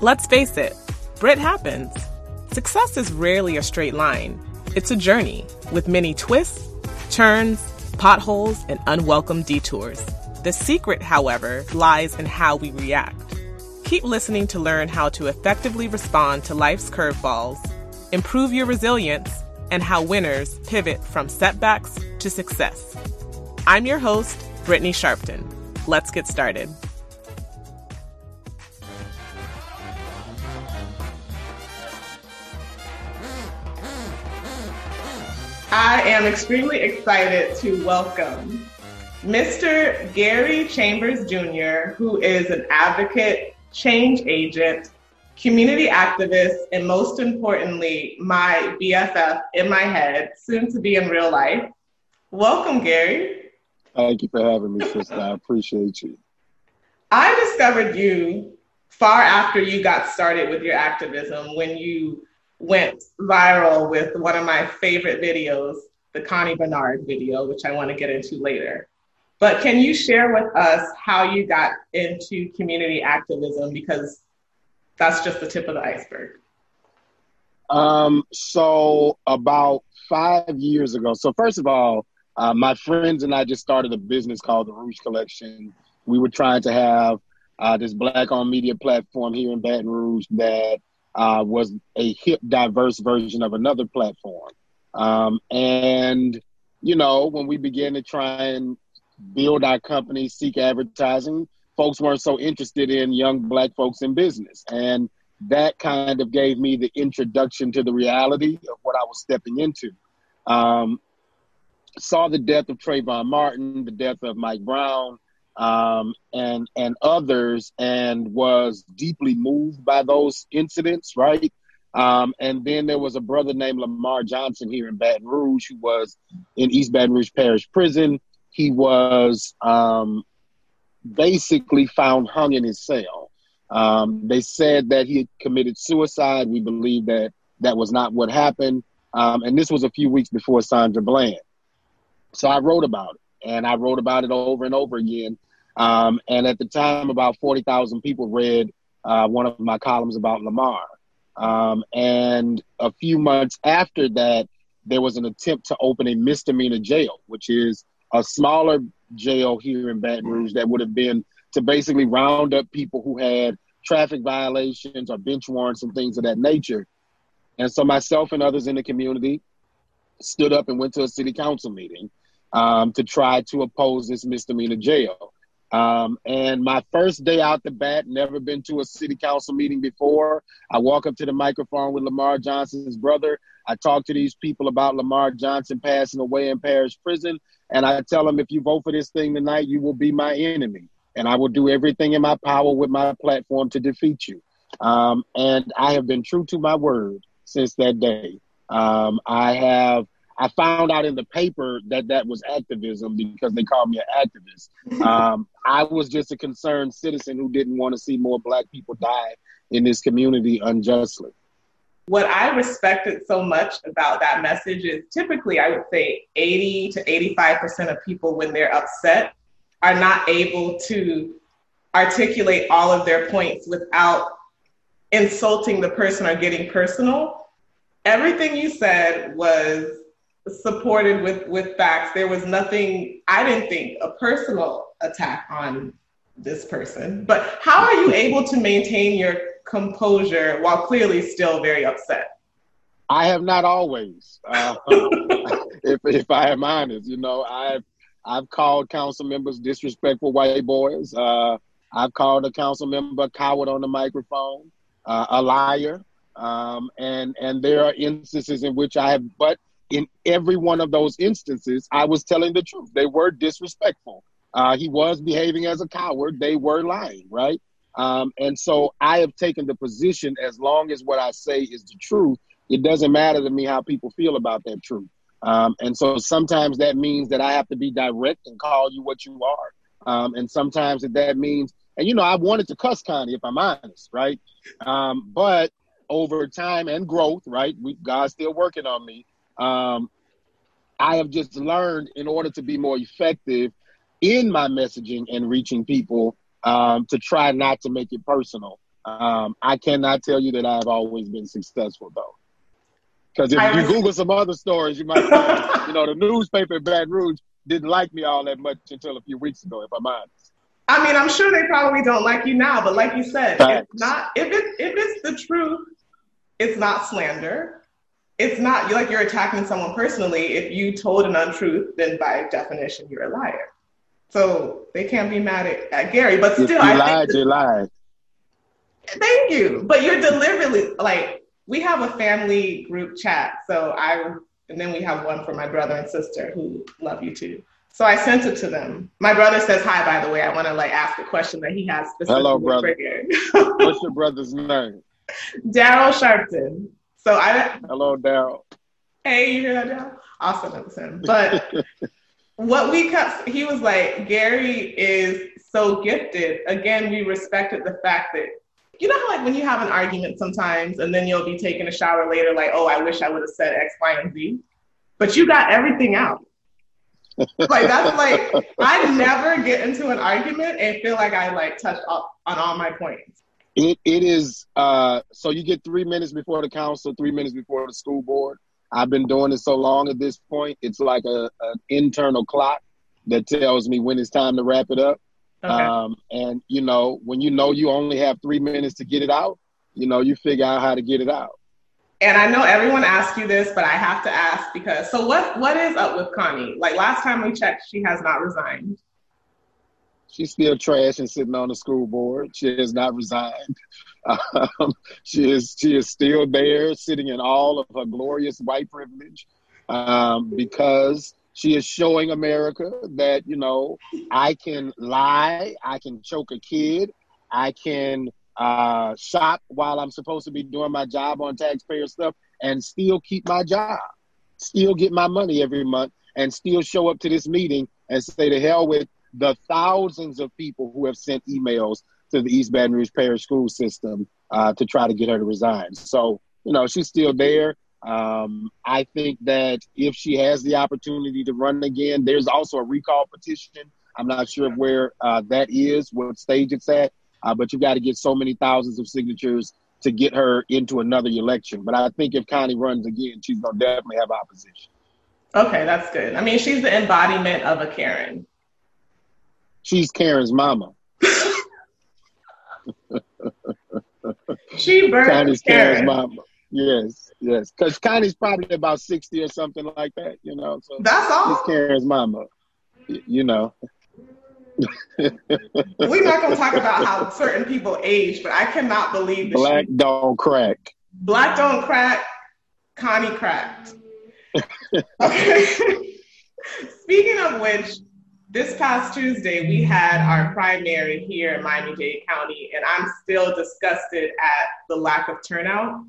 Let's face it, Brit happens. Success is rarely a straight line. It's a journey with many twists, turns, potholes, and unwelcome detours. The secret, however, lies in how we react. Keep listening to learn how to effectively respond to life's curveballs, improve your resilience, and how winners pivot from setbacks to success. I'm your host, Brittany Sharpton. Let's get started. I am extremely excited to welcome Mr. Gary Chambers Jr., who is an advocate, change agent, community activist, and most importantly, my BFF in my head, soon to be in real life. Welcome, Gary. Thank you for having me, sister. I appreciate you. I discovered you far after you got started with your activism when you went viral with one of my favorite videos, the Connie Bernard video, which I want to get into later. But can you share with us how you got into community activism? Because that's just the tip of the iceberg. Um, so about five years ago. So first of all, uh, my friends and I just started a business called the Rouge Collection. We were trying to have uh, this black-owned media platform here in Baton Rouge that uh, was a hip, diverse version of another platform. Um, and, you know, when we began to try and build our company, seek advertising, folks weren't so interested in young black folks in business. And that kind of gave me the introduction to the reality of what I was stepping into. Um, saw the death of Trayvon Martin, the death of Mike Brown, um, and and others, and was deeply moved by those incidents. Right, um, and then there was a brother named Lamar Johnson here in Baton Rouge who was in East Baton Rouge Parish Prison. He was um, basically found hung in his cell. Um, they said that he had committed suicide. We believe that that was not what happened. Um, and this was a few weeks before Sandra Bland. So I wrote about it, and I wrote about it over and over again. Um, and at the time, about 40,000 people read uh, one of my columns about Lamar. Um, and a few months after that, there was an attempt to open a misdemeanor jail, which is a smaller jail here in Baton Rouge that would have been to basically round up people who had traffic violations or bench warrants and things of that nature. And so myself and others in the community stood up and went to a city council meeting um, to try to oppose this misdemeanor jail. Um, and my first day out the bat, never been to a city council meeting before. I walk up to the microphone with Lamar Johnson's brother. I talk to these people about Lamar Johnson passing away in parish prison. And I tell them, if you vote for this thing tonight, you will be my enemy. And I will do everything in my power with my platform to defeat you. Um, and I have been true to my word since that day. Um, I have I found out in the paper that that was activism because they called me an activist. Um, I was just a concerned citizen who didn't want to see more black people die in this community unjustly. What I respected so much about that message is typically, I would say 80 to 85% of people, when they're upset, are not able to articulate all of their points without insulting the person or getting personal. Everything you said was supported with with facts. There was nothing I didn't think a personal attack on this person. But how are you able to maintain your composure while clearly still very upset? I have not always. Uh, if if I am honest, you know, I've I've called council members disrespectful white boys. Uh, I've called a council member a coward on the microphone, uh, a liar, um, and and there are instances in which I have, but in every one of those instances, I was telling the truth. They were disrespectful. Uh, he was behaving as a coward. They were lying, right? Um, and so I have taken the position as long as what I say is the truth, it doesn't matter to me how people feel about that truth. Um, and so sometimes that means that I have to be direct and call you what you are. Um, and sometimes that, that means, and you know, I wanted to cuss Connie if I'm honest, right? Um, but over time and growth, right? We, God's still working on me. Um, I have just learned in order to be more effective in my messaging and reaching people um, to try not to make it personal. Um, I cannot tell you that I've always been successful though. Because if you Google some other stories, you might, you know, the newspaper in Baton Rouge didn't like me all that much until a few weeks ago, if I'm honest. I mean, I'm sure they probably don't like you now, but like you said, Facts. it's not if it if it's the truth, it's not slander. It's not like you're attacking someone personally. If you told an untruth, then by definition you're a liar. So they can't be mad at, at Gary. But still, you I lied, you lied. Thank you. But you're deliberately like we have a family group chat. So I and then we have one for my brother and sister who love you too. So I sent it to them. My brother says hi, by the way. I want to like ask a question that he has Hello, brother. What's your brother's name? Daryl Sharpton. So I. Hello, Daryl. Hey, you hear that, Daryl? It to him. But what we kept, he was like, Gary is so gifted. Again, we respected the fact that you know how like when you have an argument sometimes and then you'll be taking a shower later like oh i wish i would have said x y and z but you got everything out like that's like I never get into an argument and feel like I like touched up on all my points. It it is uh so you get three minutes before the council, three minutes before the school board. I've been doing it so long at this point, it's like a an internal clock that tells me when it's time to wrap it up. Okay. Um, and you know, when you know you only have three minutes to get it out, you know, you figure out how to get it out. And I know everyone asks you this, but I have to ask because so what what is up with Connie? Like last time we checked, she has not resigned. She's still trash and sitting on the school board. She has not resigned. Um, she is she is still there, sitting in all of her glorious white privilege, um, because she is showing America that you know I can lie, I can choke a kid, I can uh, shop while I'm supposed to be doing my job on taxpayer stuff and still keep my job, still get my money every month, and still show up to this meeting and say to hell with the thousands of people who have sent emails to the East Baton Rouge Parish School System uh, to try to get her to resign. So, you know, she's still there. Um, I think that if she has the opportunity to run again, there's also a recall petition. I'm not sure where uh, that is, what stage it's at. Uh, but you've got to get so many thousands of signatures to get her into another election. But I think if Connie runs again, she's going to definitely have opposition. Okay, that's good. I mean, she's the embodiment of a Karen. She's Karen's mama. she burned Connie's Karen. Karen's mama. Yes, yes. Because Connie's probably about 60 or something like that, you know. So That's all. She's Karen's mama, you know. We're not going to talk about how certain people age, but I cannot believe black she, don't crack. Black don't crack. Connie cracked. okay. Speaking of which, this past Tuesday we had our primary here in Miami-Dade County, and I'm still disgusted at the lack of turnout.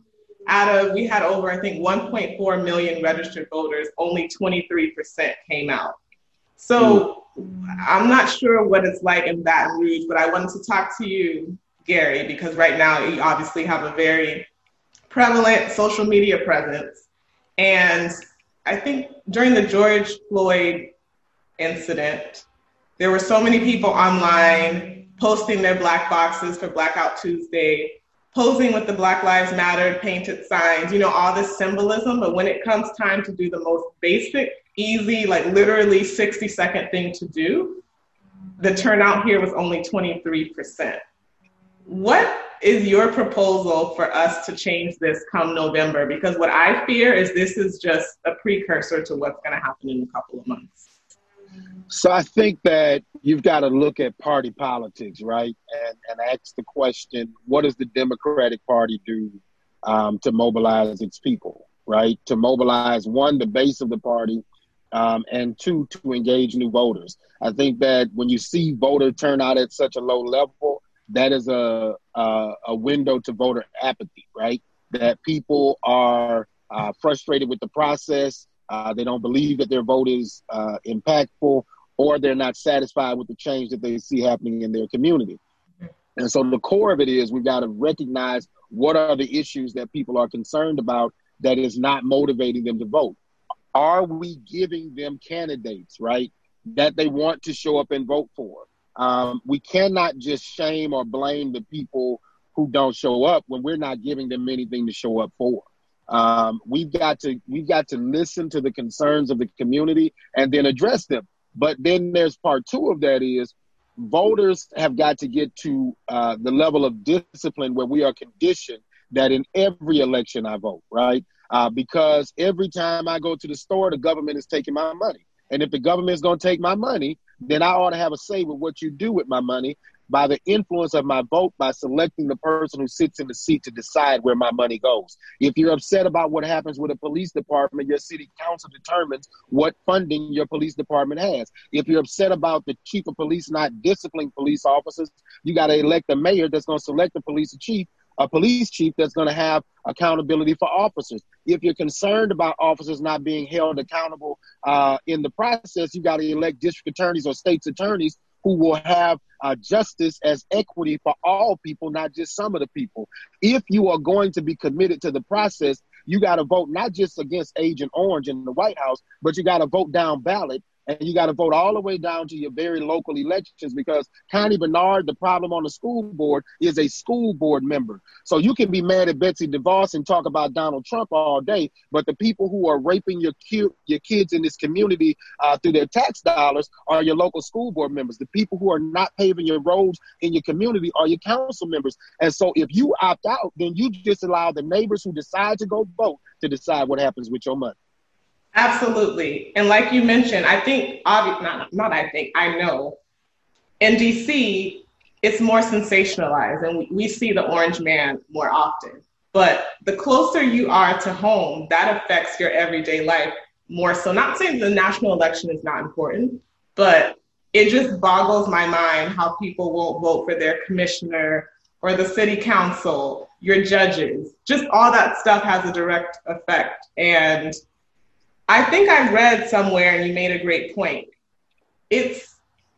Out of we had over I think 1.4 million registered voters, only 23% came out. So I'm not sure what it's like in Baton Rouge, but I wanted to talk to you, Gary, because right now you obviously have a very prevalent social media presence. And I think during the George Floyd incident, there were so many people online posting their black boxes for Blackout Tuesday, posing with the Black Lives Matter painted signs, you know, all this symbolism. But when it comes time to do the most basic easy, like literally 60 second thing to do, the turnout here was only 23%. What is your proposal for us to change this come November? Because what I fear is this is just a precursor to what's going to happen in a couple of months. So I think that you've got to look at party politics, right? And, and ask the question what does the Democratic Party do um, to mobilize its people, right? To mobilize, one, the base of the party, um, and two, to engage new voters. I think that when you see voter turnout at such a low level, that is a, a, a window to voter apathy, right? That people are uh, frustrated with the process, uh, they don't believe that their vote is uh, impactful, or they're not satisfied with the change that they see happening in their community. And so the core of it is we've got to recognize what are the issues that people are concerned about that is not motivating them to vote are we giving them candidates, right, that they want to show up and vote for? Um, we cannot just shame or blame the people who don't show up when we're not giving them anything to show up for. Um, we've got to we've got to listen to the concerns of the community and then address them. But then there's part two of that is voters have got to get to uh, the level of discipline where we are conditioned that in every election I vote, right? Uh, because every time I go to the store, the government is taking my money. And if the government is going to take my money, then I ought to have a say with what you do with my money by the influence of my vote by selecting the person who sits in the seat to decide where my money goes. If you're upset about what happens with a police department, your city council determines what funding your police department has. If you're upset about the chief of police not disciplining police officers, you got to elect a mayor that's going to select the police chief a police chief that's going to have accountability for officers. If you're concerned about officers not being held accountable uh, in the process, you got to elect district attorneys or state's attorneys who will have uh, justice as equity for all people, not just some of the people. If you are going to be committed to the process, you got to vote not just against Agent Orange in the White House, but you got to vote down ballot and you got to vote all the way down to your very local elections because Connie Bernard, the problem on the school board, is a school board member. So you can be mad at Betsy DeVos and talk about Donald Trump all day, but the people who are raping your ki- your kids in this community uh, through their tax dollars are your local school board members. The people who are not paving your roads in your community are your council members. And so if you opt out, then you just allow the neighbors who decide to go vote to decide what happens with your money. Absolutely. And like you mentioned, I think, obvi- not, not I think, I know, in DC, it's more sensationalized and we, we see the orange man more often. But the closer you are to home, that affects your everyday life more so. Not saying the national election is not important, but it just boggles my mind how people won't vote for their commissioner or the city council, your judges. Just all that stuff has a direct effect. And I think I read somewhere, and you made a great point. It's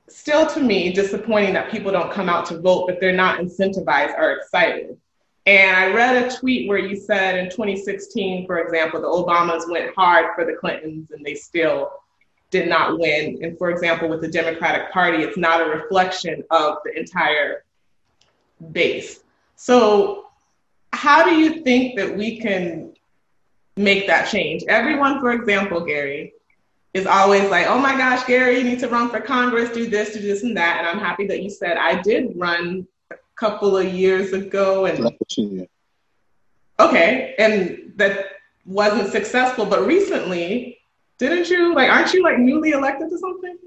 still to me disappointing that people don't come out to vote, but they're not incentivized or excited. And I read a tweet where you said in 2016, for example, the Obamas went hard for the Clintons and they still did not win. And for example, with the Democratic Party, it's not a reflection of the entire base. So, how do you think that we can make that change. Everyone, for example, Gary, is always like, oh my gosh, Gary, you need to run for Congress, do this, do this, and that. And I'm happy that you said I did run a couple of years ago. And okay, and that wasn't successful. But recently, didn't you like? Aren't you like newly elected to something?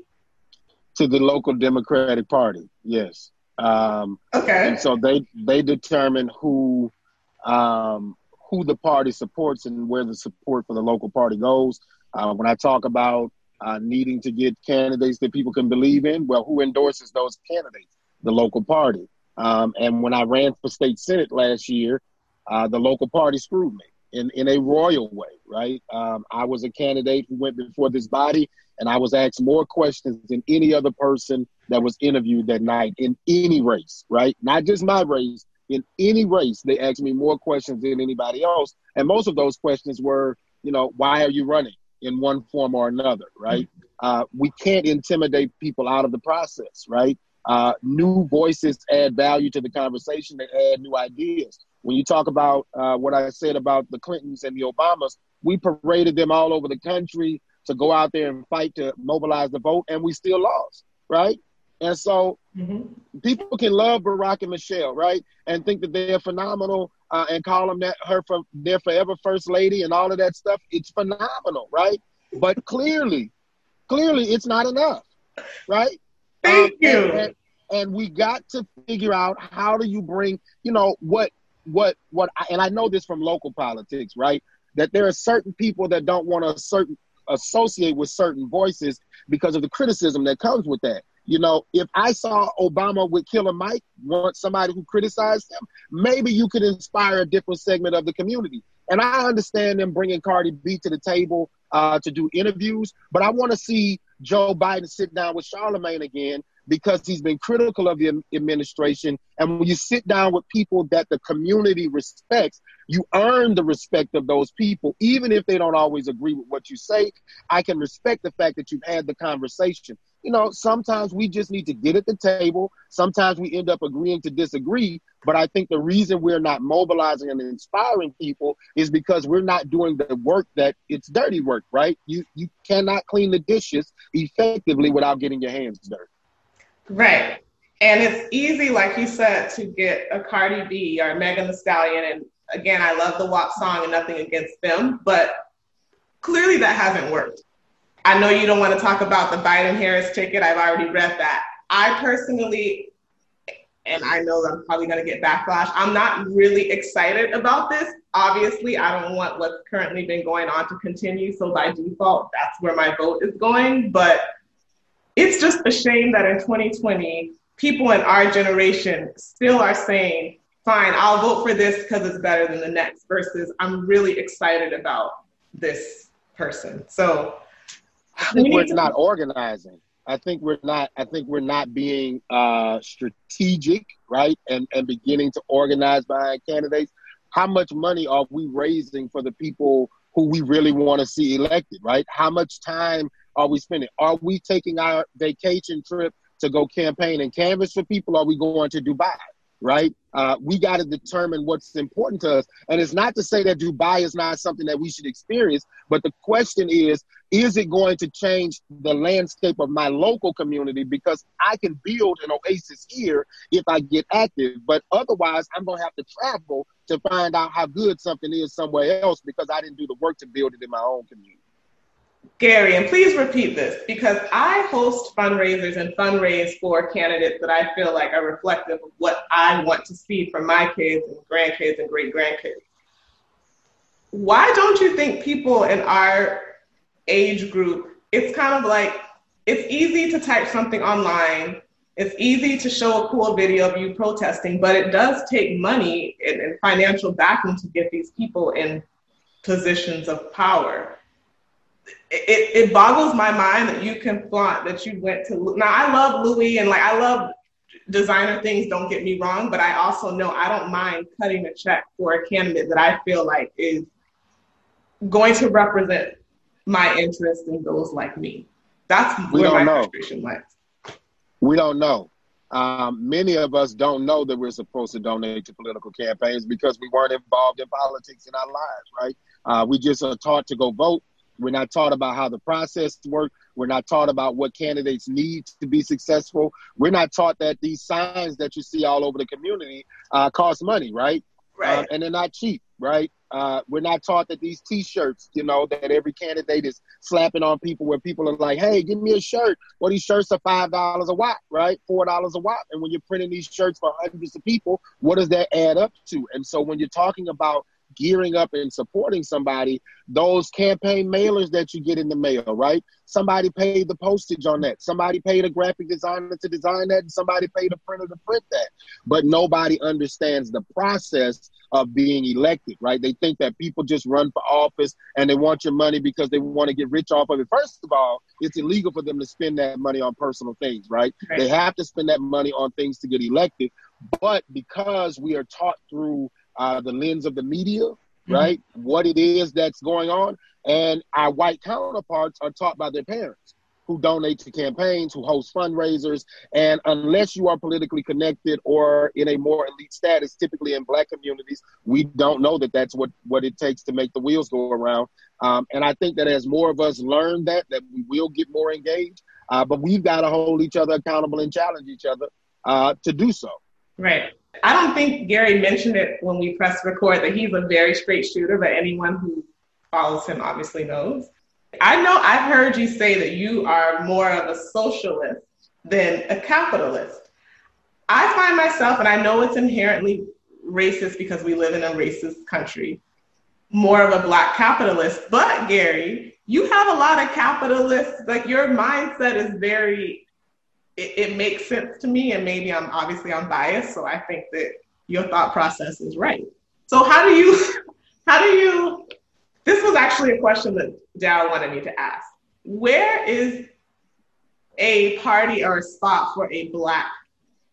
To the local Democratic Party, yes. Um, okay. And so they they determine who um, who the party supports and where the support for the local party goes. Uh, when I talk about uh, needing to get candidates that people can believe in, well, who endorses those candidates? The local party. Um, and when I ran for state senate last year, uh, the local party screwed me in, in a royal way, right? Um, I was a candidate who went before this body, and I was asked more questions than any other person that was interviewed that night in any race, right? Not just my race, in any race, they ask me more questions than anybody else. And most of those questions were, you know, why are you running in one form or another, right? Uh, we can't intimidate people out of the process, right? Uh, new voices add value to the conversation, they add new ideas. When you talk about uh, what I said about the Clintons and the Obamas, we paraded them all over the country to go out there and fight to mobilize the vote, and we still lost, right? And so mm-hmm. people can love Barack and Michelle, right? And think that they're phenomenal uh, and call them that her for their forever first lady and all of that stuff. It's phenomenal, right? But clearly, clearly it's not enough, right? Thank um, you. And, and, and, we got to figure out how do you bring, you know, what, what, what, and I know this from local politics, right? That there are certain people that don't want to certain associate with certain voices because of the criticism that comes with that. You know, if I saw Obama with Killer Mike, want somebody who criticized him, maybe you could inspire a different segment of the community. And I understand them bringing Cardi B to the table uh, to do interviews, but I want to see Joe Biden sit down with Charlemagne again because he's been critical of the administration. And when you sit down with people that the community respects, you earn the respect of those people, even if they don't always agree with what you say. I can respect the fact that you've had the conversation. You know, sometimes we just need to get at the table. Sometimes we end up agreeing to disagree. But I think the reason we're not mobilizing and inspiring people is because we're not doing the work that it's dirty work, right? You you cannot clean the dishes effectively without getting your hands dirty. Right. And it's easy, like you said, to get a Cardi B or Megan Thee Stallion. And again, I love the WAP song and nothing against them, but clearly that hasn't worked. I know you don't want to talk about the Biden Harris ticket. I've already read that. I personally, and I know I'm probably going to get backlash, I'm not really excited about this. Obviously, I don't want what's currently been going on to continue. So by default, that's where my vote is going. But it's just a shame that in 2020, people in our generation still are saying, fine, I'll vote for this because it's better than the next, versus I'm really excited about this person. So I think we are not organizing. I think we're not. I think we're not being uh, strategic, right? And and beginning to organize behind candidates. How much money are we raising for the people who we really want to see elected, right? How much time are we spending? Are we taking our vacation trip to go campaign and canvass for people? Are we going to Dubai? Right? Uh, we got to determine what's important to us. And it's not to say that Dubai is not something that we should experience, but the question is is it going to change the landscape of my local community? Because I can build an oasis here if I get active, but otherwise, I'm going to have to travel to find out how good something is somewhere else because I didn't do the work to build it in my own community. Gary, and please repeat this because I host fundraisers and fundraise for candidates that I feel like are reflective of what I want to see from my kids and grandkids and great grandkids. Why don't you think people in our age group, it's kind of like it's easy to type something online, it's easy to show a cool video of you protesting, but it does take money and, and financial backing to get these people in positions of power it, it boggles my mind that you can flaunt that you went to. Now, I love Louis and like I love designer things, don't get me wrong, but I also know I don't mind cutting a check for a candidate that I feel like is going to represent my interests and those like me. That's we where my know. frustration lies. We don't know. Um, many of us don't know that we're supposed to donate to political campaigns because we weren't involved in politics in our lives, right? Uh, we just are taught to go vote we're not taught about how the process works. We're not taught about what candidates need to be successful. We're not taught that these signs that you see all over the community uh, cost money, right? Right. Uh, and they're not cheap, right? Uh, we're not taught that these T-shirts, you know, that every candidate is slapping on people, where people are like, "Hey, give me a shirt." Well, these shirts are five dollars a watt, right? Four dollars a watt. And when you're printing these shirts for hundreds of people, what does that add up to? And so, when you're talking about gearing up and supporting somebody, those campaign mailers that you get in the mail, right? Somebody paid the postage on that. Somebody paid a graphic designer to design that, and somebody paid a printer to print that. But nobody understands the process of being elected, right? They think that people just run for office and they want your money because they want to get rich off of it. First of all, it's illegal for them to spend that money on personal things, right? right. They have to spend that money on things to get elected. But because we are taught through uh, the lens of the media, mm-hmm. right? What it is that's going on. And our white counterparts are taught by their parents who donate to campaigns, who host fundraisers. And unless you are politically connected or in a more elite status, typically in black communities, we don't know that that's what, what it takes to make the wheels go around. Um, and I think that as more of us learn that, that we will get more engaged. Uh, but we've got to hold each other accountable and challenge each other uh, to do so. Right. I don't think Gary mentioned it when we pressed record that he's a very straight shooter, but anyone who follows him obviously knows. I know I've heard you say that you are more of a socialist than a capitalist. I find myself, and I know it's inherently racist because we live in a racist country, more of a black capitalist. But Gary, you have a lot of capitalists, like your mindset is very it, it makes sense to me, and maybe I'm obviously I'm biased, so I think that your thought process is right. So how do you how do you this was actually a question that Dal wanted me to ask. Where is a party or a spot for a black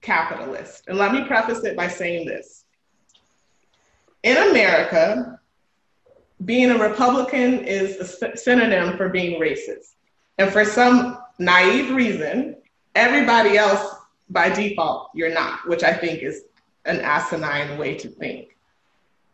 capitalist? And let me preface it by saying this. In America, being a Republican is a synonym for being racist. And for some naive reason, everybody else by default you're not, which I think is an asinine way to think.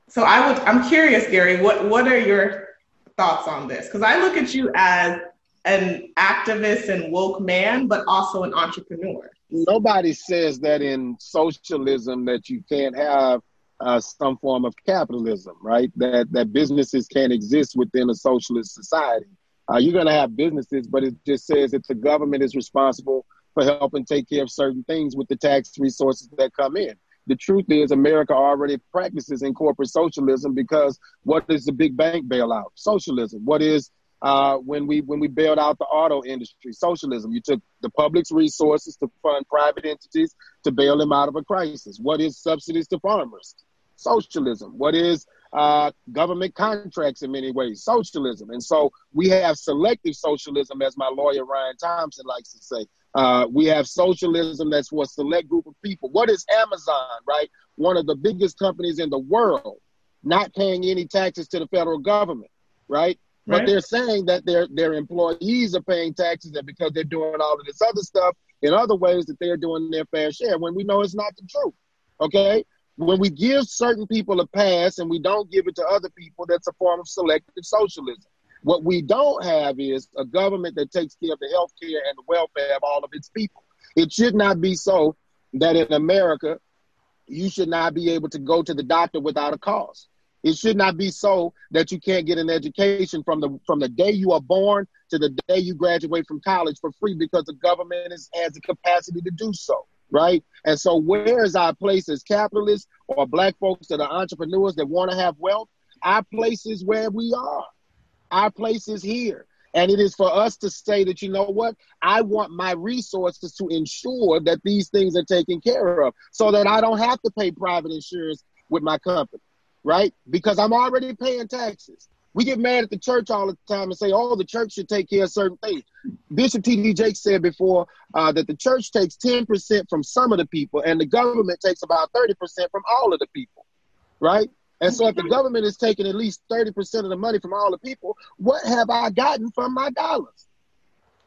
So I would I'm curious, Gary, what what are your thoughts on this? Because I look at you as an activist and woke man, but also an entrepreneur. Nobody says that in socialism that you can't have uh, some form of capitalism, right? That that businesses can't exist within a socialist society. Uh, you're going to have businesses, but it just says that the government is responsible for helping take care of certain things with the tax resources that come in. The truth is, America already practices in corporate socialism because what is the big bank bailout? Socialism. What is uh, when we when we bailed out the auto industry? Socialism. You took the public's resources to fund private entities to bail them out of a crisis. What is subsidies to farmers? Socialism. What is uh, government contracts in many ways, socialism. And so we have selective socialism, as my lawyer Ryan Thompson likes to say. Uh, we have socialism that's for a select group of people. What is Amazon, right? One of the biggest companies in the world, not paying any taxes to the federal government, right? Right. But they're saying that their their employees are paying taxes and because they're doing all of this other stuff in other ways that they're doing their fair share when we know it's not the truth. Okay? When we give certain people a pass and we don't give it to other people, that's a form of selective socialism. What we don't have is a government that takes care of the health care and the welfare of all of its people. It should not be so that in America, you should not be able to go to the doctor without a cost. It should not be so that you can't get an education from the from the day you are born to the day you graduate from college for free because the government is, has the capacity to do so right? And so, where is our place as capitalists or black folks that are entrepreneurs that want to have wealth? Our place is where we are. Our place is here. And it is for us to say that, you know what, I want my resources to ensure that these things are taken care of so that I don't have to pay private insurance with my company, right? Because I'm already paying taxes. We get mad at the church all the time and say, oh, the church should take care of certain things. Bishop T.D. Jakes said before uh, that the church takes 10% from some of the people and the government takes about 30% from all of the people, right? And so if the government is taking at least 30% of the money from all the people, what have I gotten from my dollars?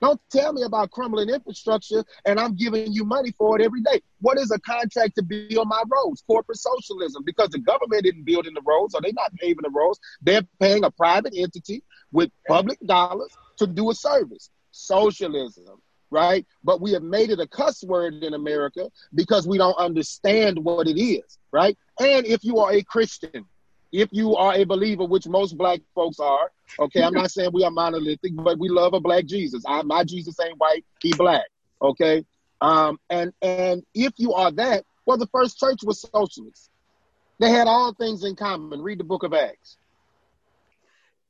Don't tell me about crumbling infrastructure and I'm giving you money for it every day. What is a contract to build my roads? Corporate socialism, because the government isn't building the roads or they're not paving the roads. They're paying a private entity with public dollars to do a service. Socialism, right? But we have made it a cuss word in America because we don't understand what it is, right? And if you are a Christian, if you are a believer, which most black folks are, okay, I'm not saying we are monolithic, but we love a black Jesus. I, my Jesus ain't white, he black, okay? Um, and and if you are that, well, the first church was socialist. They had all things in common. Read the book of Acts,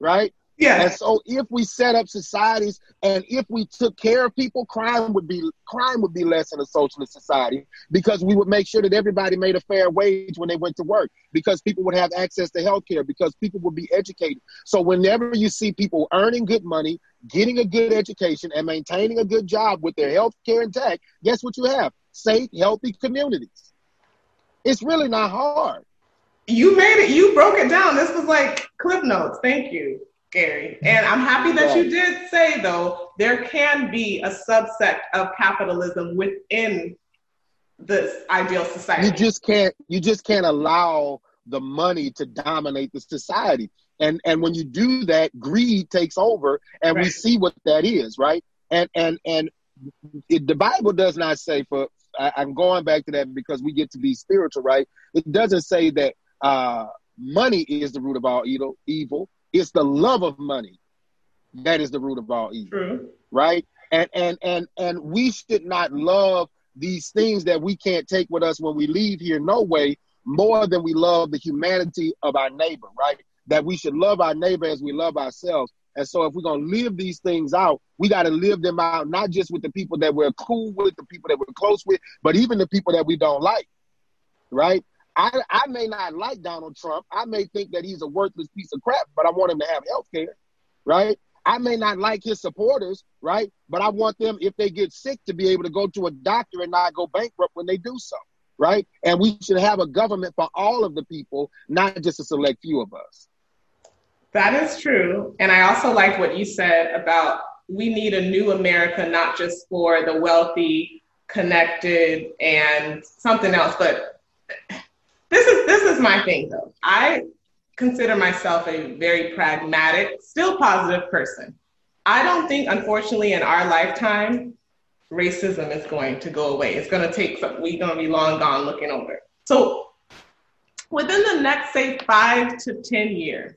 right? Yeah. And so if we set up societies and if we took care of people, crime would be crime would be less in a socialist society because we would make sure that everybody made a fair wage when they went to work, because people would have access to health care, because people would be educated. So whenever you see people earning good money, getting a good education, and maintaining a good job with their health care intact, guess what you have? Safe, healthy communities. It's really not hard. You made it, you broke it down. This was like clip notes. Thank you. Gary. And I'm happy that you did say, though, there can be a subset of capitalism within this ideal society. You just can't. You just can't allow the money to dominate the society. And and when you do that, greed takes over, and right. we see what that is, right? And and and it, the Bible does not say for. I, I'm going back to that because we get to be spiritual, right? It doesn't say that uh, money is the root of all evil. Evil it's the love of money that is the root of all evil. True. Right? And and and and we should not love these things that we can't take with us when we leave here no way more than we love the humanity of our neighbor, right? That we should love our neighbor as we love ourselves. And so if we're gonna live these things out, we gotta live them out not just with the people that we're cool with, the people that we're close with, but even the people that we don't like. Right? I, I may not like Donald Trump. I may think that he's a worthless piece of crap, but I want him to have health care, right? I may not like his supporters, right? But I want them, if they get sick, to be able to go to a doctor and not go bankrupt when they do so, right? And we should have a government for all of the people, not just a select few of us. That is true. And I also like what you said about we need a new America, not just for the wealthy, connected, and something else. But this is this is my thing though. I consider myself a very pragmatic, still positive person. I don't think, unfortunately, in our lifetime, racism is going to go away. It's going to take some, we're going to be long gone looking over. So within the next, say, five to 10 years,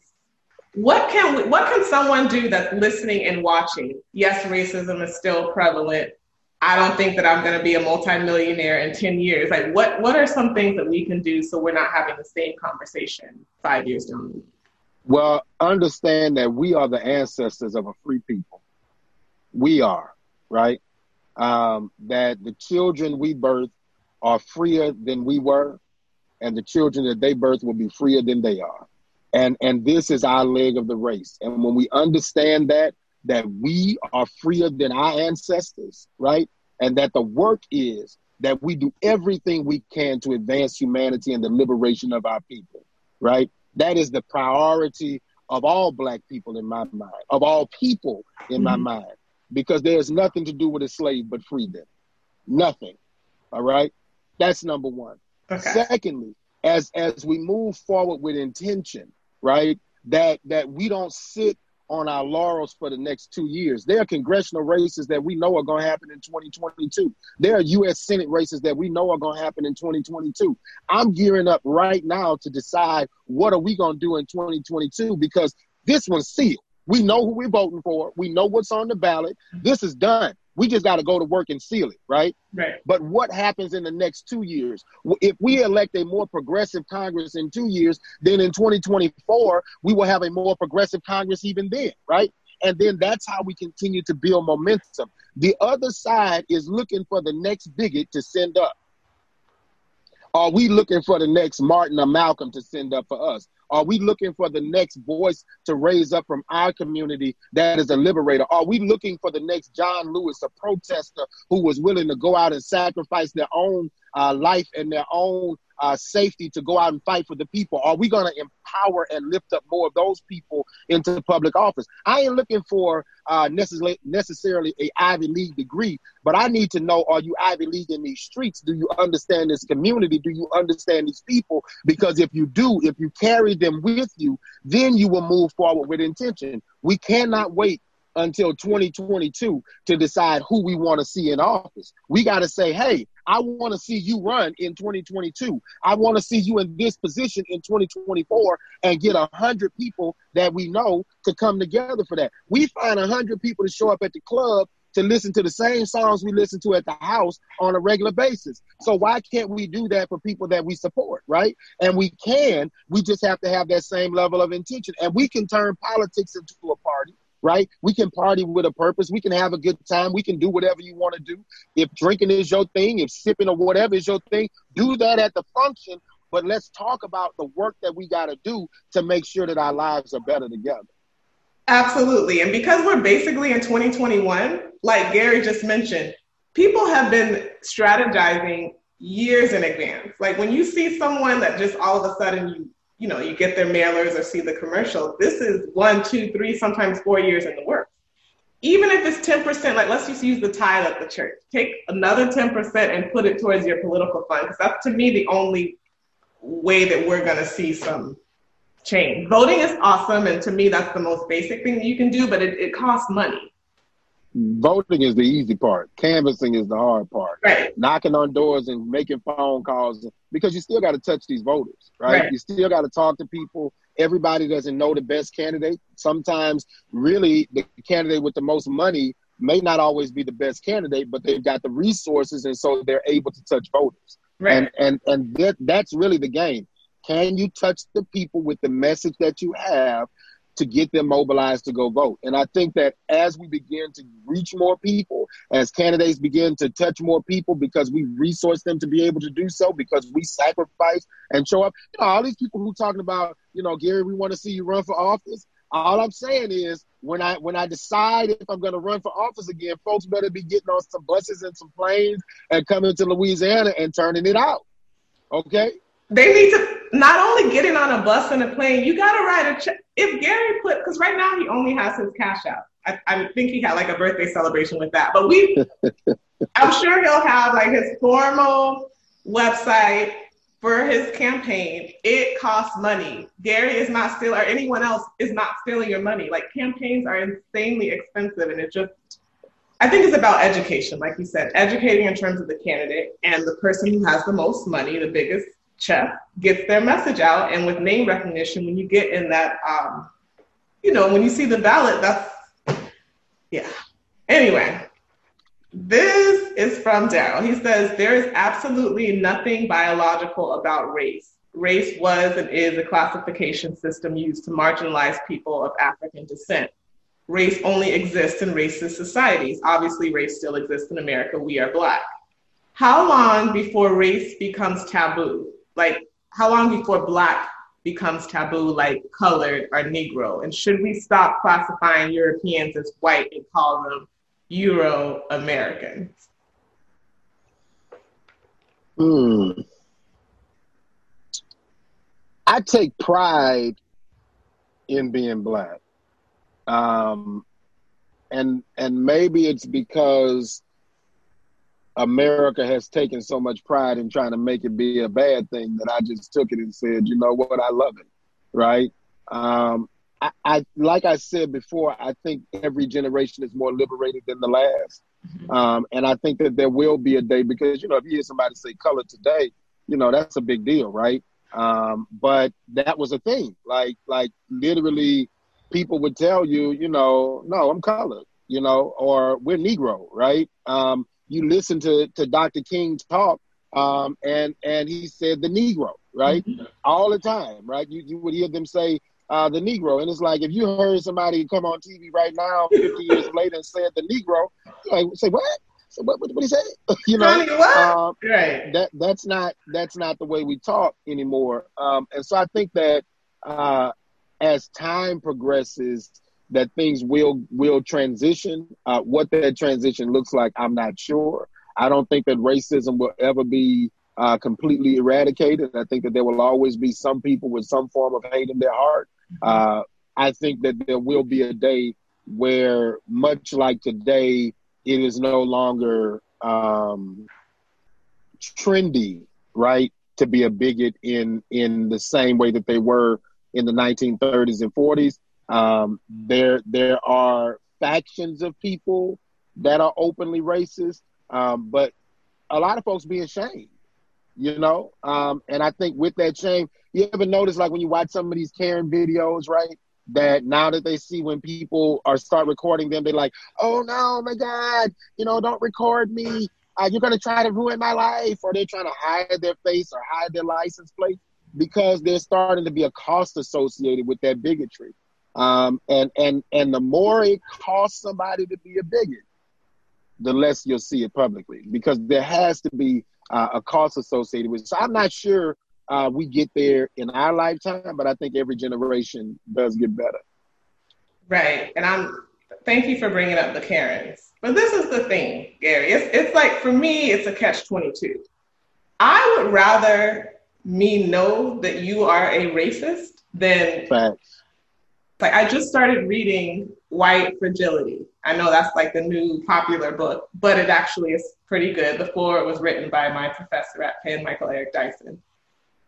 what can we, what can someone do that's listening and watching? Yes, racism is still prevalent. I don't think that I'm going to be a multimillionaire in 10 years. Like, what, what are some things that we can do so we're not having the same conversation five years down the line? Well, understand that we are the ancestors of a free people. We are, right? Um, that the children we birth are freer than we were, and the children that they birth will be freer than they are. And and this is our leg of the race. And when we understand that, that we are freer than our ancestors, right? And that the work is that we do everything we can to advance humanity and the liberation of our people, right? That is the priority of all black people in my mind, of all people in mm-hmm. my mind, because there's nothing to do with a slave but free them. Nothing. All right. That's number one. Okay. Secondly, as as we move forward with intention, right, that that we don't sit on our laurels for the next two years. There are congressional races that we know are going to happen in 2022. There are U.S. Senate races that we know are going to happen in 2022. I'm gearing up right now to decide what are we going to do in 2022 because this one's sealed. We know who we're voting for. We know what's on the ballot. This is done. We just got to go to work and seal it, right? Right. But what happens in the next two years? If we elect a more progressive Congress in two years, then in 2024, we will have a more progressive Congress even then, right? And then that's how we continue to build momentum. The other side is looking for the next bigot to send up. Are we looking for the next Martin or Malcolm to send up for us? Are we looking for the next voice to raise up from our community that is a liberator? Are we looking for the next John Lewis, a protester who was willing to go out and sacrifice their own uh, life and their own uh, safety to go out and fight for the people? Are we going to empower and lift up more of those people into public office? I ain't looking for uh, necessarily, necessarily a Ivy League degree, but I need to know: Are you Ivy League in these streets? Do you understand this community? Do you understand these people? Because if you do, if you carry them with you, then you will move forward with intention. We cannot wait until 2022 to decide who we want to see in office. We got to say, hey, I want to see you run in 2022. I want to see you in this position in 2024 and get a hundred people that we know to come together for that. We find a hundred people to show up at the club to listen to the same songs we listen to at the house on a regular basis. So why can't we do that for people that we support, right? And we can. We just have to have that same level of intention, and we can turn politics into a party right? We can party with a purpose. We can have a good time. We can do whatever you want to do. If drinking is your thing, if sipping or whatever is your thing, do that at the function. But let's talk about the work that we got to do to make sure that our lives are better together. Absolutely. And because we're basically in 2021, like Gary just mentioned, people have been strategizing years in advance. Like when you see someone that just all of a sudden you you know, you get their mailers or see the commercial. This is one, two, three, sometimes four years in the works. Even if it's 10%, like let's just use the tithe at the church. Take another 10% and put it towards your political fund, because that's to me the only way that we're going to see some change. Voting is awesome, and to me, that's the most basic thing that you can do, but it, it costs money voting is the easy part. Canvassing is the hard part. Right. Knocking on doors and making phone calls because you still got to touch these voters, right? right. You still got to talk to people. Everybody doesn't know the best candidate. Sometimes, really, the candidate with the most money may not always be the best candidate, but they've got the resources, and so they're able to touch voters. Right. And and and that, that's really the game. Can you touch the people with the message that you have to get them mobilized to go vote. And I think that as we begin to reach more people, as candidates begin to touch more people because we resource them to be able to do so, because we sacrifice and show up. You know, all these people who talking about, you know, Gary, we want to see you run for office. All I'm saying is when I when I decide if I'm going to run for office again, folks better be getting on some buses and some planes and coming to Louisiana and turning it out. Okay? They need to not only getting on a bus and a plane, you got to write a check. If Gary put, because right now he only has his Cash App. I, I think he had like a birthday celebration with that. But we, I'm sure he'll have like his formal website for his campaign. It costs money. Gary is not stealing, or anyone else is not stealing your money. Like campaigns are insanely expensive, and it just I think it's about education, like you said, educating in terms of the candidate and the person who has the most money, the biggest check, gets their message out. And with name recognition, when you get in that, um, you know, when you see the ballot, that's, yeah. Anyway, this is from Daryl. He says, There is absolutely nothing biological about race. Race was and is a classification system used to marginalize people of African descent race only exists in racist societies. Obviously, race still exists in America. We are Black. How long before race becomes taboo? Like, how long before Black becomes taboo, like colored or Negro? And should we stop classifying Europeans as white and call them Euro Americans? Hmm. I take pride in being black. Um, and and maybe it's because America has taken so much pride in trying to make it be a bad thing that I just took it and said, you know what, I love it, right? Um, I, I like I said before, I think every generation is more liberated than the last, mm-hmm. um, and I think that there will be a day because you know if you hear somebody say color today, you know that's a big deal, right? Um, but that was a thing, like like literally people would tell you, you know, no, I'm colored, you know, or we're Negro, right? Um, you listen to, to Dr. King talk, um, and and he said the Negro, right, mm-hmm. all the time, right? You, you would hear them say uh, the Negro, and it's like if you heard somebody come on TV right now, 50 years later, and said the Negro, like say what? So what, what, what he say? you know, um, right? That that's not that's not the way we talk anymore. Um, and so I think that uh, as time progresses, that things will will transition. Uh, what that transition looks like, I'm not sure. I don't think that racism will ever be uh, completely eradicated. I think that there will always be some people with some form of hate in their heart. Uh, I think that there will be a day where, much like today, it is no longer um, trendy, right, to be a bigot in in the same way that they were in the 1930s and 40s. Um, there there are factions of people that are openly racist, um, but a lot of folks being shamed, you know. Um, and I think with that shame, you ever notice like when you watch some of these Karen videos, right? That now that they see when people are start recording them, they're like, "Oh no, my God, you know, don't record me. Uh, you're gonna try to ruin my life," or they're trying to hide their face or hide their license plate because there's starting to be a cost associated with that bigotry. Um, and and and the more it costs somebody to be a bigot, the less you'll see it publicly because there has to be uh, a cost associated with it. So I'm not sure uh, we get there in our lifetime, but I think every generation does get better. Right, and I'm thank you for bringing up the Karens. But this is the thing, Gary. It's it's like for me, it's a catch twenty two. I would rather me know that you are a racist, than Facts. Like I just started reading White Fragility. I know that's like the new popular book, but it actually is pretty good. The it was written by my professor at Penn, Michael Eric Dyson.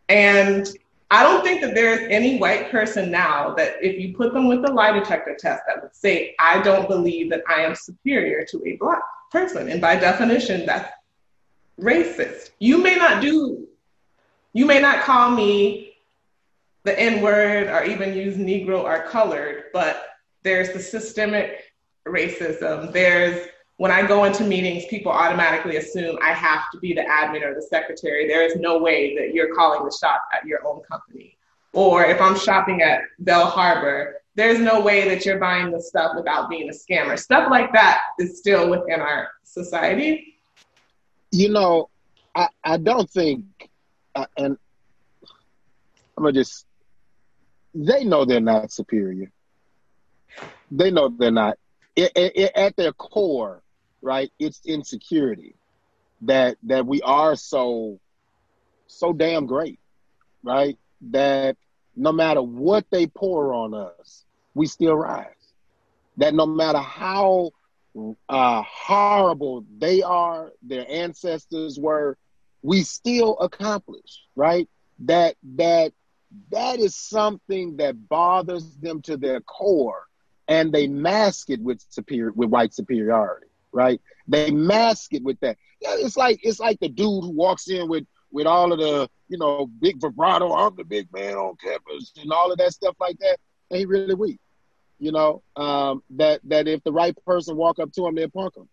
And I don't think that there is any white person now that if you put them with the lie detector test that would say, I don't believe that I am superior to a black person. And by definition, that's racist. You may not do you may not call me the N word or even use Negro or colored, but there's the systemic racism. There's when I go into meetings, people automatically assume I have to be the admin or the secretary. There is no way that you're calling the shop at your own company. Or if I'm shopping at Bal Harbour, there's no way that you're buying the stuff without being a scammer. Stuff like that is still within our society. You know, I, I don't think and I'm gonna just they know they're not superior. They know they're not. It, it, it, at their core, right? It's insecurity that that we are so so damn great, right? That no matter what they pour on us, we still rise. that no matter how uh, horrible they are, their ancestors were, we still accomplish, right? That that that is something that bothers them to their core, and they mask it with superior with white superiority, right? They mask it with that. Yeah, it's like it's like the dude who walks in with with all of the you know big vibrato. I'm the big man on campus and all of that stuff like that. And he really weak you know, um, that that if the right person walk up to him, they punk him,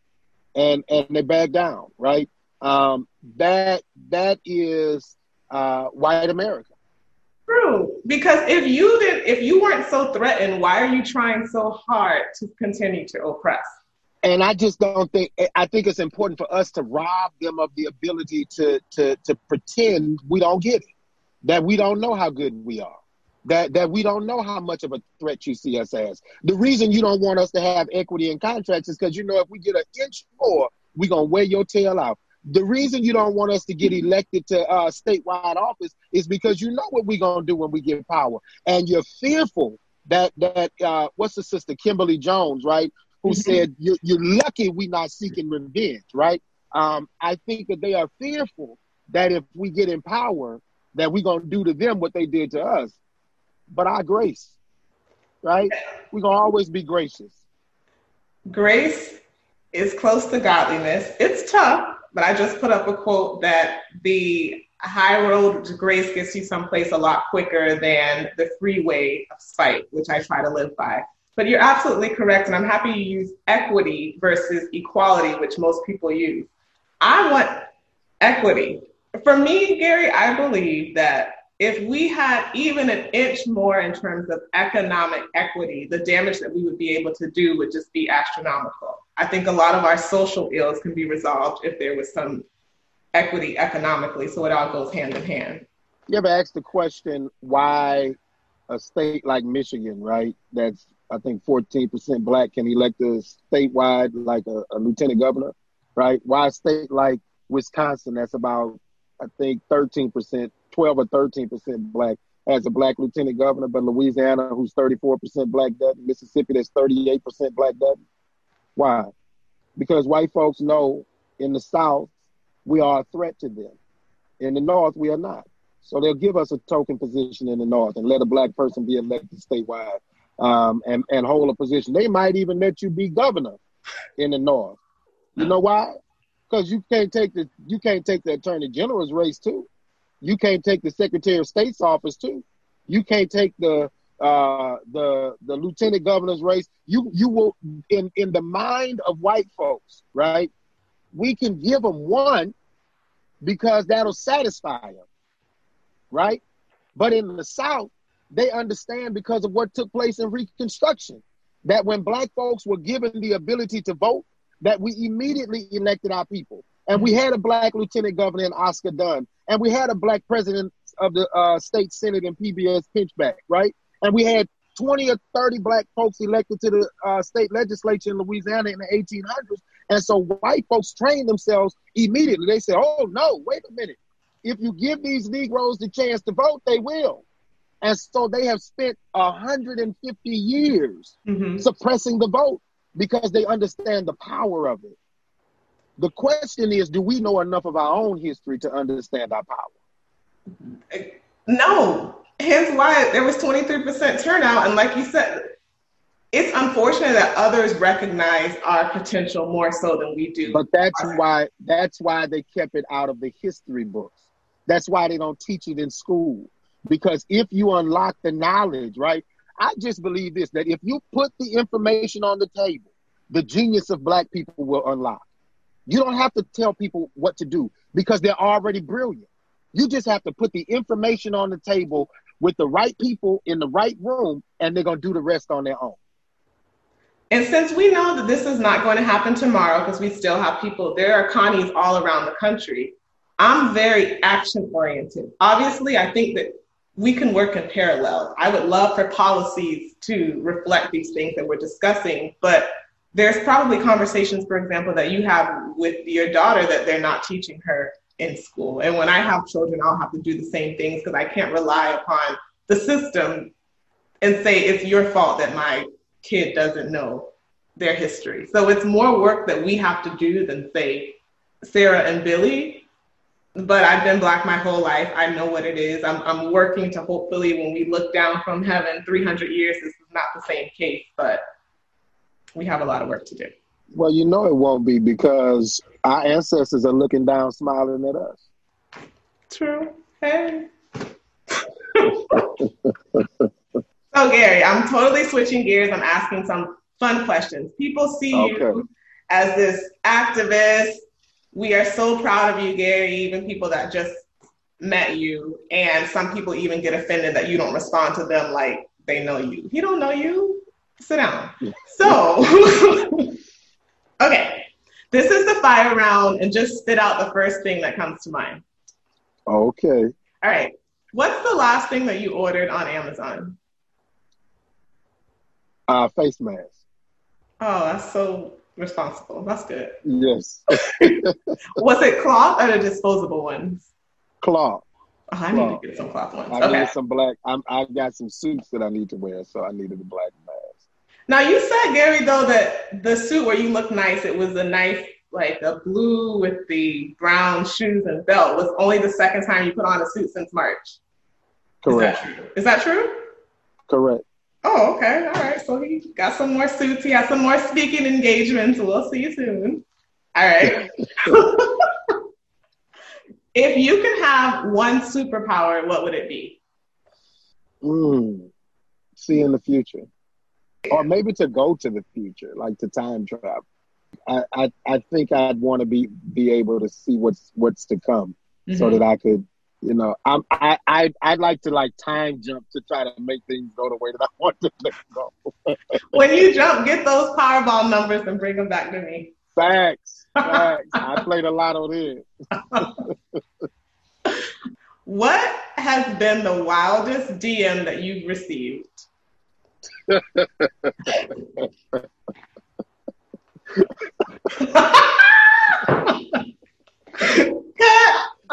and and they back down, right? Um, that that is uh, white America. True, because if you did, if you weren't so threatened, why are you trying so hard to continue to oppress? And I just don't think. I think it's important for us to rob them of the ability to to to pretend we don't get it, that we don't know how good we are that that we don't know how much of a threat you see us as. The reason you don't want us to have equity in contracts is because you know if we get an inch more, we're gonna wear your tail out. The reason you don't want us to get elected to uh, statewide office is because you know what we're gonna do when we get power, and you're fearful that that uh, what's the sister Kimberly Jones, right? Who mm-hmm. said you're, you're lucky we're not seeking revenge, right? Um, I think that they are fearful that if we get in power, that we're gonna do to them what they did to us but our grace, right? We're going to always be gracious. Grace is close to godliness. It's tough, but I just put up a quote that the high road to grace gets you someplace a lot quicker than the freeway of spite, which I try to live by. But you're absolutely correct, and I'm happy you use equity versus equality, which most people use. I want equity. For me, Gary, I believe that if we had even an inch more in terms of economic equity, the damage that we would be able to do would just be astronomical. I think a lot of our social ills can be resolved if there was some equity economically. So it all goes hand in hand. You ever asked the question why a state like Michigan, right, that's I think 14% black can elect a statewide like a, a lieutenant governor, right? Why a state like Wisconsin that's about I think 13% 12 or 13 percent black has a black lieutenant governor, but Louisiana, who's 34 percent black, doesn't. Mississippi, that's 38 percent black, doesn't. Why? Because white folks know in the South we are a threat to them. In the North, we are not. So they'll give us a token position in the North and let a black person be elected statewide um, and, and hold a position. They might even let you be governor in the North. You know why? Because you can't take the you can't take the attorney general's race too. You can't take the Secretary of State's office too. You can't take the uh, the the lieutenant governor's race. You you will in in the mind of white folks, right? We can give them one because that'll satisfy them, right? But in the South, they understand because of what took place in Reconstruction that when black folks were given the ability to vote, that we immediately elected our people. And we had a black lieutenant governor in Oscar Dunn. And we had a black president of the uh, state senate in PBS Pinchback, right? And we had 20 or 30 black folks elected to the uh, state legislature in Louisiana in the 1800s. And so white folks trained themselves immediately. They said, oh, no, wait a minute. If you give these Negroes the chance to vote, they will. And so they have spent 150 years mm-hmm. suppressing the vote because they understand the power of it. The question is, do we know enough of our own history to understand our power? No. Hence why there was 23% turnout. And like you said, it's unfortunate that others recognize our potential more so than we do. But that's why that's why they kept it out of the history books. That's why they don't teach it in school. Because if you unlock the knowledge, right? I just believe this that if you put the information on the table, the genius of black people will unlock. You don't have to tell people what to do because they're already brilliant. You just have to put the information on the table with the right people in the right room, and they're going to do the rest on their own. And since we know that this is not going to happen tomorrow, because we still have people, there are Connies all around the country. I'm very action oriented. Obviously, I think that we can work in parallel. I would love for policies to reflect these things that we're discussing, but there's probably conversations, for example, that you have with your daughter that they're not teaching her in school. And when I have children, I'll have to do the same things because I can't rely upon the system and say it's your fault that my kid doesn't know their history. So it's more work that we have to do than say Sarah and Billy. But I've been black my whole life. I know what it is. I'm, I'm working to hopefully when we look down from heaven 300 years, this is not the same case, but we have a lot of work to do. Well, you know it won't be because our ancestors are looking down, smiling at us. True. Hey. so, Gary, I'm totally switching gears. I'm asking some fun questions. People see okay. you as this activist. We are so proud of you, Gary, even people that just met you. And some people even get offended that you don't respond to them like they know you. He don't know you. Sit down. So, okay. This is the fire round, and just spit out the first thing that comes to mind. Okay. All right. What's the last thing that you ordered on Amazon? Uh, face mask. Oh, that's so responsible. That's good. Yes. Was it cloth or the disposable ones? Cloth. Oh, I cloth. need to get some cloth ones. I okay. need some black. I'm, I got some suits that I need to wear, so I needed the black. Now you said Gary though that the suit where you look nice, it was a nice like a blue with the brown shoes and belt was only the second time you put on a suit since March. Correct. Is that true? Is that true? Correct. Oh, okay. All right. So he got some more suits. He has some more speaking engagements. We'll see you soon. All right. if you can have one superpower, what would it be? Mm, see in the future. Or maybe to go to the future, like to time travel. I, I, I think I'd want to be be able to see what's what's to come, mm-hmm. so that I could, you know, I'm I I I'd like to like time jump to try to make things go the way that I want them to go. when you jump, get those Powerball numbers and bring them back to me. Facts, facts. I played a lot on it. what has been the wildest DM that you've received?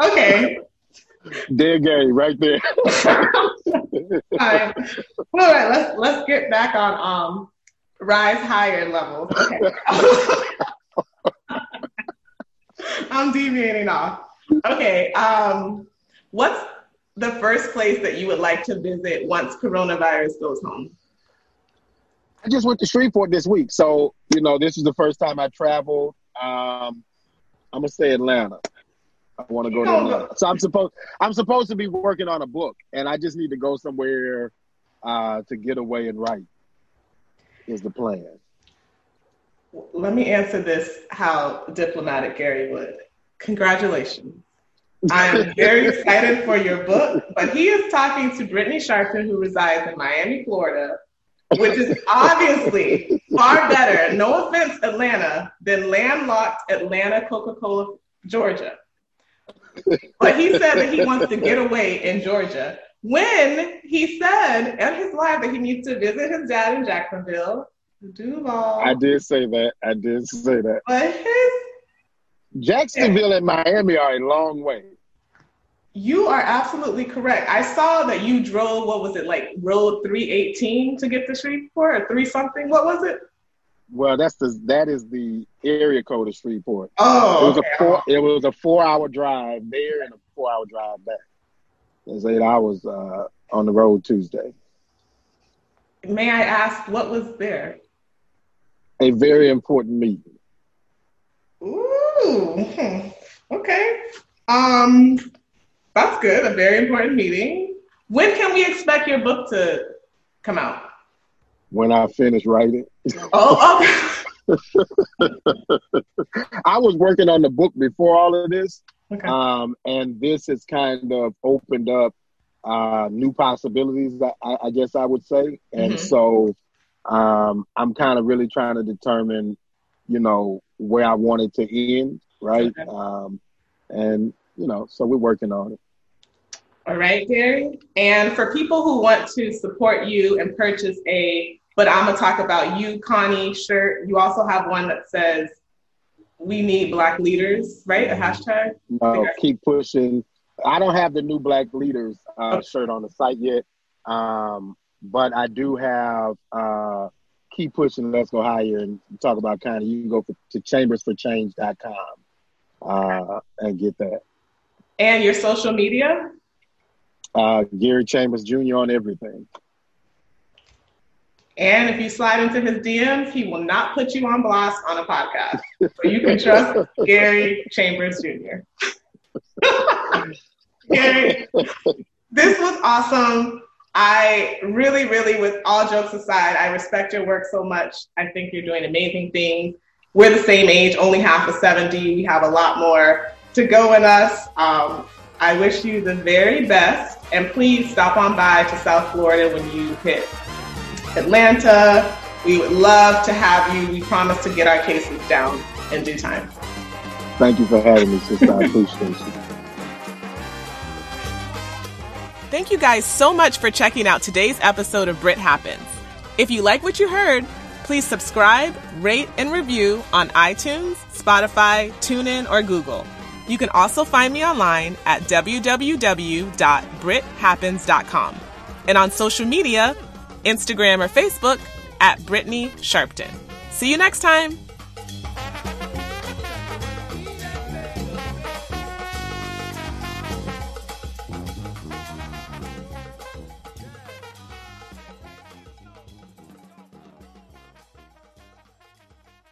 okay. Dead Gary, right there. All right. All right, let's let's get back on um rise higher levels. Okay. I'm deviating off. Okay. Um, what's the first place that you would like to visit once coronavirus goes home? I just went to Shreveport this week, so you know this is the first time I traveled. Um, I'm gonna say Atlanta. I want to go to Atlanta. So I'm supposed I'm supposed to be working on a book, and I just need to go somewhere uh, to get away and write. Is the plan? Let me answer this how diplomatic Gary would. Congratulations. I am very excited for your book, but he is talking to Brittany Sharpton, who resides in Miami, Florida, which is obviously far better, no offense, Atlanta, than landlocked Atlanta, Coca Cola, Georgia. But he said that he wants to get away in Georgia. When he said in his life that he needs to visit his dad in Jacksonville, Duval. I did say that. I did say that. But his Jacksonville and Miami are a long way. You are absolutely correct. I saw that you drove, what was it, like road 318 to get to Shreveport or three something? What was it? Well, that's the that is the area code of Shreveport. Oh, it was okay. a four it was a four hour drive there and a four hour drive back. It was eight hours uh, on the road Tuesday. May I ask what was there? A very important meeting. Ooh, hmm. okay. Um, that's good. A very important meeting. When can we expect your book to come out? When I finish writing. Oh, okay. I was working on the book before all of this. Okay. Um, and this has kind of opened up uh, new possibilities, I, I, guess I would say. And mm-hmm. so um, I'm kind of really trying to determine, you know, where I want it to end, right? Okay. Um, and you know, so we're working on it. All right, Gary. And for people who want to support you and purchase a but I'm gonna talk about you, Connie shirt. You also have one that says we need black leaders, right? A hashtag? No, keep pushing. I don't have the new black leaders uh, okay. shirt on the site yet. Um, but I do have uh, keep pushing. Let's go higher and talk about Connie. You can go for, to chambersforchange.com uh, and get that. And your social media? Uh, Gary Chambers Jr. on everything. And if you slide into his DMs, he will not put you on blast on a podcast. So you can trust Gary Chambers Jr. Gary, this was awesome. I really, really, with all jokes aside, I respect your work so much. I think you're doing amazing things. We're the same age, only half of 70. We have a lot more to go in us. Um, I wish you the very best. And please stop on by to South Florida when you hit Atlanta. We would love to have you. We promise to get our cases down in due time. Thank you for having me, sister. I appreciate you. Thank you guys so much for checking out today's episode of Brit Happens. If you like what you heard, please subscribe, rate, and review on iTunes, Spotify, TuneIn, or Google. You can also find me online at www.brithappens.com and on social media, Instagram or Facebook at Brittany Sharpton. See you next time.